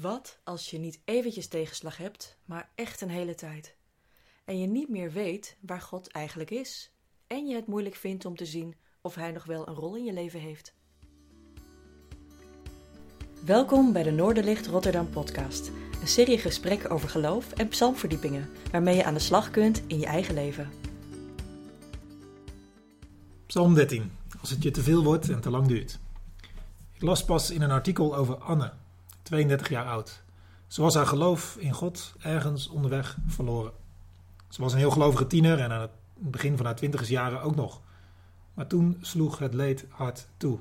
Wat als je niet eventjes tegenslag hebt, maar echt een hele tijd? En je niet meer weet waar God eigenlijk is? En je het moeilijk vindt om te zien of Hij nog wel een rol in je leven heeft? Welkom bij de Noorderlicht Rotterdam podcast. Een serie gesprekken over geloof en psalmverdiepingen, waarmee je aan de slag kunt in je eigen leven. Psalm 13, als het je te veel wordt en te lang duurt. Ik las pas in een artikel over Anne, 32 jaar oud. Ze was haar geloof in God ergens onderweg verloren. Ze was een heel gelovige tiener en aan het begin van haar twintigersjaren ook nog. Maar toen sloeg het leed hard toe.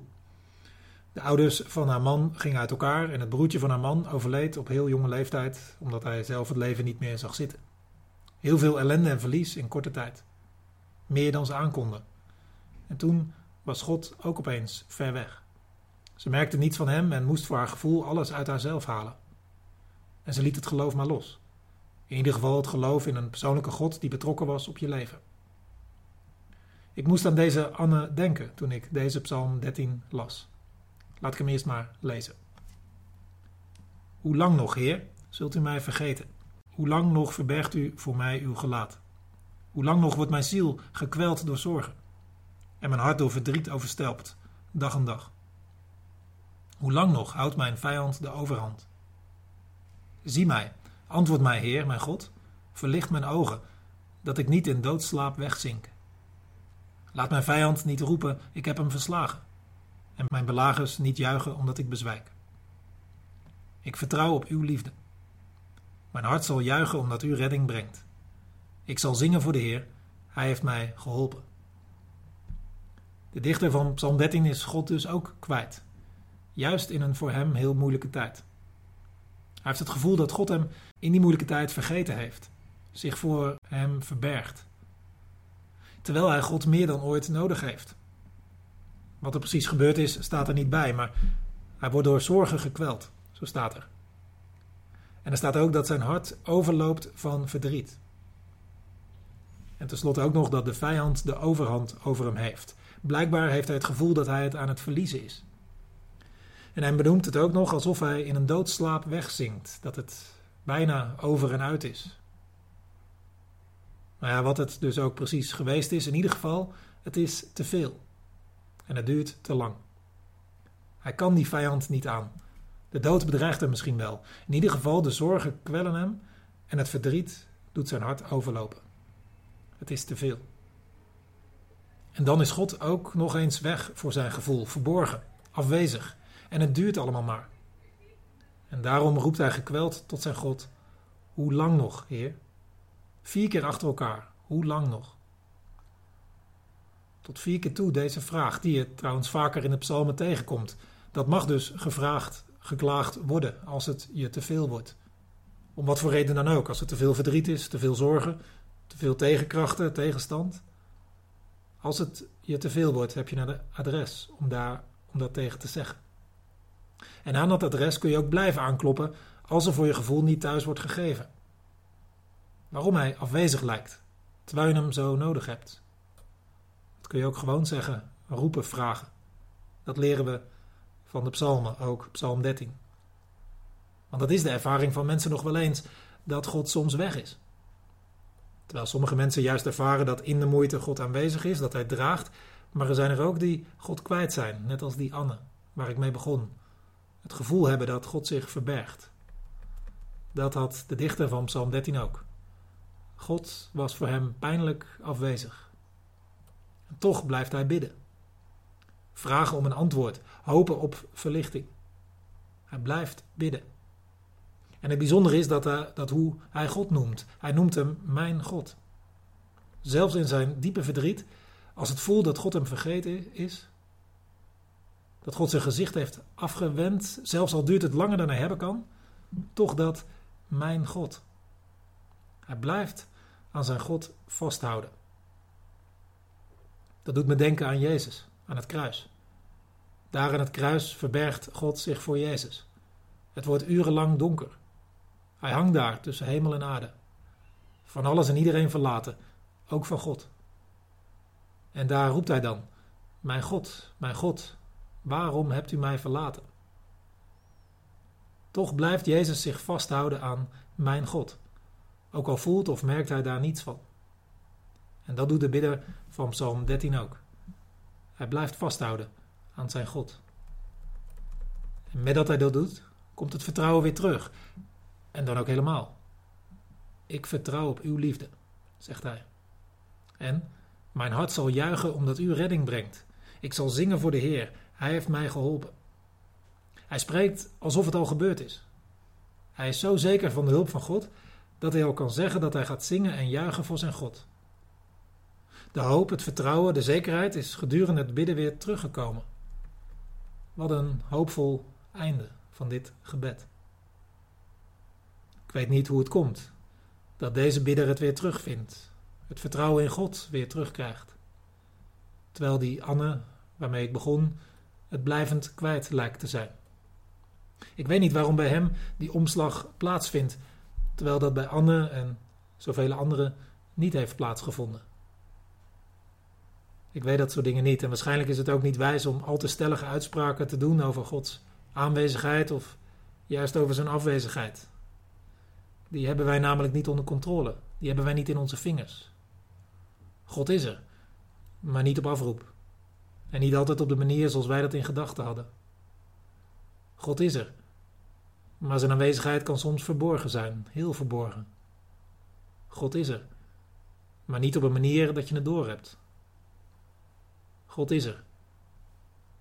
De ouders van haar man gingen uit elkaar en het broertje van haar man overleed op heel jonge leeftijd omdat hij zelf het leven niet meer zag zitten. Heel veel ellende en verlies in korte tijd. Meer dan ze aankonden. En toen was God ook opeens ver weg. Ze merkte niets van hem en moest voor haar gevoel alles uit haarzelf halen. En ze liet het geloof maar los. In ieder geval het geloof in een persoonlijke God die betrokken was op je leven. Ik moest aan deze Anne denken toen ik deze Psalm 13 las. Laat ik hem eerst maar lezen. Hoe lang nog, Heer, zult u mij vergeten? Hoe lang nog verbergt u voor mij uw gelaat? Hoe lang nog wordt mijn ziel gekweld door zorgen en mijn hart door verdriet overstelpt, dag en dag? Hoe lang nog houdt mijn vijand de overhand? Zie mij, antwoord mij, Heer, mijn God, verlicht mijn ogen, dat ik niet in doodslaap wegzink. Laat mijn vijand niet roepen, ik heb hem verslagen, en mijn belagers niet juichen omdat ik bezwijk. Ik vertrouw op uw liefde. Mijn hart zal juichen omdat u redding brengt. Ik zal zingen voor de Heer, hij heeft mij geholpen. De dichter van Psalm 13 is God dus ook kwijt juist in een voor hem heel moeilijke tijd. Hij heeft het gevoel dat God hem in die moeilijke tijd vergeten heeft, zich voor hem verbergt, terwijl hij God meer dan ooit nodig heeft. Wat er precies gebeurd is, staat er niet bij, maar hij wordt door zorgen gekweld, zo staat er. En er staat ook dat zijn hart overloopt van verdriet. En tenslotte ook nog dat de vijand de overhand over hem heeft. Blijkbaar heeft hij het gevoel dat hij het aan het verliezen is. En hij benoemt het ook nog alsof hij in een doodslaap wegzinkt, dat het bijna over en uit is. Maar ja, wat het dus ook precies geweest is, in ieder geval, het is te veel. En het duurt te lang. Hij kan die vijand niet aan. De dood bedreigt hem misschien wel. In ieder geval, de zorgen kwellen hem en het verdriet doet zijn hart overlopen. Het is te veel. En dan is God ook nog eens weg voor zijn gevoel, verborgen, afwezig. En het duurt allemaal maar. En daarom roept hij gekweld tot zijn God: Hoe lang nog, Heer? Vier keer achter elkaar. Hoe lang nog? Tot vier keer toe deze vraag, die je trouwens vaker in de psalmen tegenkomt. Dat mag dus gevraagd, geklaagd worden als het je te veel wordt. Om wat voor reden dan ook. Als er te veel verdriet is, te veel zorgen, te veel tegenkrachten, tegenstand. Als het je te veel wordt, heb je naar de adres om, daar, om dat tegen te zeggen. En aan dat adres kun je ook blijven aankloppen als er voor je gevoel niet thuis wordt gegeven. Waarom hij afwezig lijkt, terwijl je hem zo nodig hebt. Dat kun je ook gewoon zeggen, roepen, vragen. Dat leren we van de psalmen, ook psalm 13. Want dat is de ervaring van mensen nog wel eens, dat God soms weg is. Terwijl sommige mensen juist ervaren dat in de moeite God aanwezig is, dat hij draagt, maar er zijn er ook die God kwijt zijn, net als die Anne, waar ik mee begon het gevoel hebben dat God zich verbergt. Dat had de dichter van Psalm 13 ook. God was voor hem pijnlijk afwezig. En toch blijft hij bidden. Vragen om een antwoord, hopen op verlichting. Hij blijft bidden. En het bijzondere is dat, hij, dat hoe hij God noemt. Hij noemt hem mijn God. Zelfs in zijn diepe verdriet, als het voelt dat God hem vergeten is, dat God zijn gezicht heeft afgewend, zelfs al duurt het langer dan hij hebben kan, toch dat mijn God. Hij blijft aan zijn God vasthouden. Dat doet me denken aan Jezus, aan het kruis. Daar aan het kruis verbergt God zich voor Jezus. Het wordt urenlang donker. Hij hangt daar tussen hemel en aarde. Van alles en iedereen verlaten, ook van God. En daar roept hij dan: Mijn God, mijn God, Waarom hebt u mij verlaten? Toch blijft Jezus zich vasthouden aan mijn God. Ook al voelt of merkt hij daar niets van. En dat doet de bidder van Psalm 13 ook. Hij blijft vasthouden aan zijn God. En met dat hij dat doet, komt het vertrouwen weer terug. En dan ook helemaal. Ik vertrouw op uw liefde, zegt hij. En mijn hart zal juichen omdat u redding brengt. Ik zal zingen voor de Heer. Hij heeft mij geholpen. Hij spreekt alsof het al gebeurd is. Hij is zo zeker van de hulp van God dat hij al kan zeggen dat hij gaat zingen en juichen voor zijn God. De hoop, het vertrouwen, de zekerheid is gedurende het bidden weer teruggekomen. Wat een hoopvol einde van dit gebed. Ik weet niet hoe het komt dat deze bidder het weer terugvindt, het vertrouwen in God weer terugkrijgt. Terwijl die Anne, waarmee ik begon, het blijvend kwijt lijkt te zijn. Ik weet niet waarom bij hem die omslag plaatsvindt, terwijl dat bij Anne en zoveel anderen niet heeft plaatsgevonden. Ik weet dat soort dingen niet en waarschijnlijk is het ook niet wijs om al te stellige uitspraken te doen over Gods aanwezigheid of juist over zijn afwezigheid. Die hebben wij namelijk niet onder controle. Die hebben wij niet in onze vingers. God is er, maar niet op afroep. En niet altijd op de manier zoals wij dat in gedachten hadden. God is er, maar zijn aanwezigheid kan soms verborgen zijn, heel verborgen. God is er, maar niet op een manier dat je het doorhebt. God is er,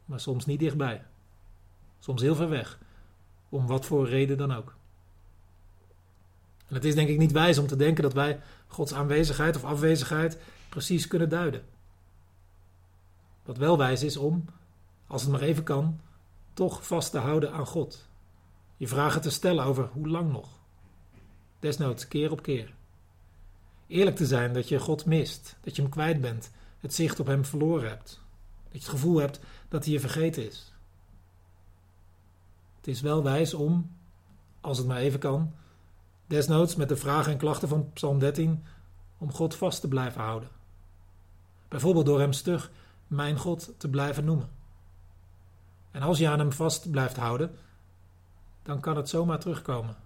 maar soms niet dichtbij, soms heel ver weg, om wat voor reden dan ook. En het is denk ik niet wijs om te denken dat wij Gods aanwezigheid of afwezigheid precies kunnen duiden. Wat wel wijs is om, als het maar even kan, toch vast te houden aan God. Je vragen te stellen over hoe lang nog. Desnoods keer op keer. Eerlijk te zijn dat je God mist, dat je hem kwijt bent, het zicht op hem verloren hebt. Dat je het gevoel hebt dat hij je vergeten is. Het is wel wijs om, als het maar even kan, desnoods met de vragen en klachten van Psalm 13, om God vast te blijven houden. Bijvoorbeeld door hem stug mijn God te blijven noemen. En als je aan hem vast blijft houden, dan kan het zomaar terugkomen.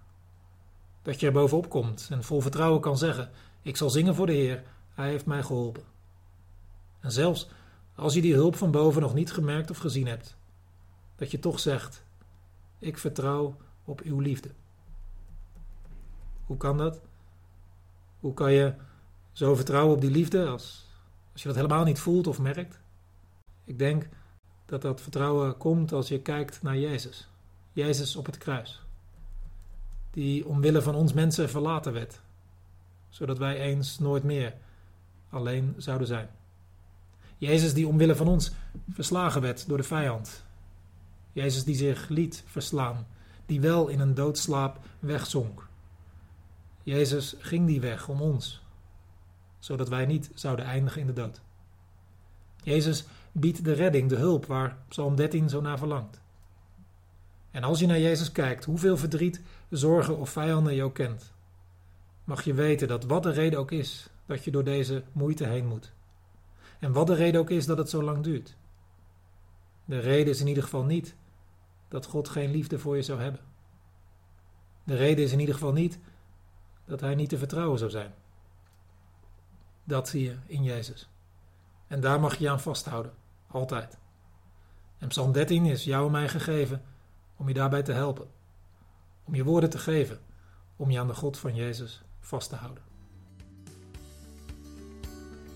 Dat je er bovenop komt en vol vertrouwen kan zeggen: Ik zal zingen voor de Heer, Hij heeft mij geholpen. En zelfs als je die hulp van boven nog niet gemerkt of gezien hebt, dat je toch zegt: Ik vertrouw op uw liefde. Hoe kan dat? Hoe kan je zo vertrouwen op die liefde als, als je dat helemaal niet voelt of merkt? Ik denk dat dat vertrouwen komt als je kijkt naar Jezus. Jezus op het kruis. Die omwille van ons mensen verlaten werd, zodat wij eens nooit meer alleen zouden zijn. Jezus die omwille van ons verslagen werd door de vijand. Jezus die zich liet verslaan, die wel in een doodslaap wegzonk. Jezus ging die weg om ons, zodat wij niet zouden eindigen in de dood. Jezus biedt de redding, de hulp waar Psalm 13 zo naar verlangt. En als je naar Jezus kijkt, hoeveel verdriet, zorgen of vijanden je ook kent, mag je weten dat wat de reden ook is dat je door deze moeite heen moet. En wat de reden ook is dat het zo lang duurt. De reden is in ieder geval niet dat God geen liefde voor je zou hebben. De reden is in ieder geval niet dat Hij niet te vertrouwen zou zijn. Dat zie je in Jezus. En daar mag je aan vasthouden, altijd. En Psalm 13 is jou en mij gegeven om je daarbij te helpen. Om je woorden te geven, om je aan de God van Jezus vast te houden.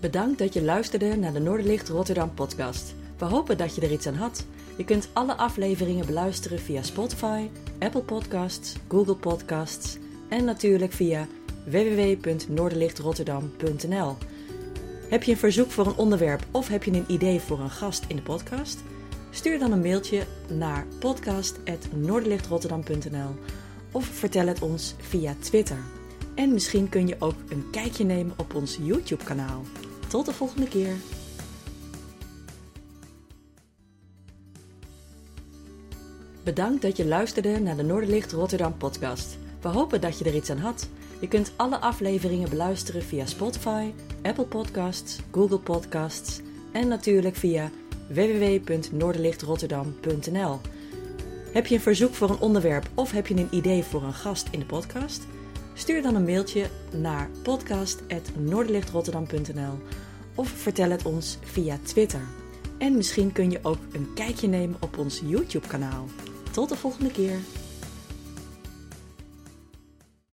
Bedankt dat je luisterde naar de Noorderlicht Rotterdam podcast. We hopen dat je er iets aan had. Je kunt alle afleveringen beluisteren via Spotify, Apple Podcasts, Google Podcasts en natuurlijk via www.noorderlichtrotterdam.nl. Heb je een verzoek voor een onderwerp of heb je een idee voor een gast in de podcast? Stuur dan een mailtje naar podcast.noorderlichtrotterdam.nl of vertel het ons via Twitter. En misschien kun je ook een kijkje nemen op ons YouTube-kanaal. Tot de volgende keer. Bedankt dat je luisterde naar de Noorderlicht Rotterdam podcast. We hopen dat je er iets aan had. Je kunt alle afleveringen beluisteren via Spotify, Apple Podcasts, Google Podcasts en natuurlijk via www.noorderlichtrotterdam.nl. Heb je een verzoek voor een onderwerp of heb je een idee voor een gast in de podcast? Stuur dan een mailtje naar podcast.noorderlichtrotterdam.nl of vertel het ons via Twitter. En misschien kun je ook een kijkje nemen op ons YouTube-kanaal. Tot de volgende keer.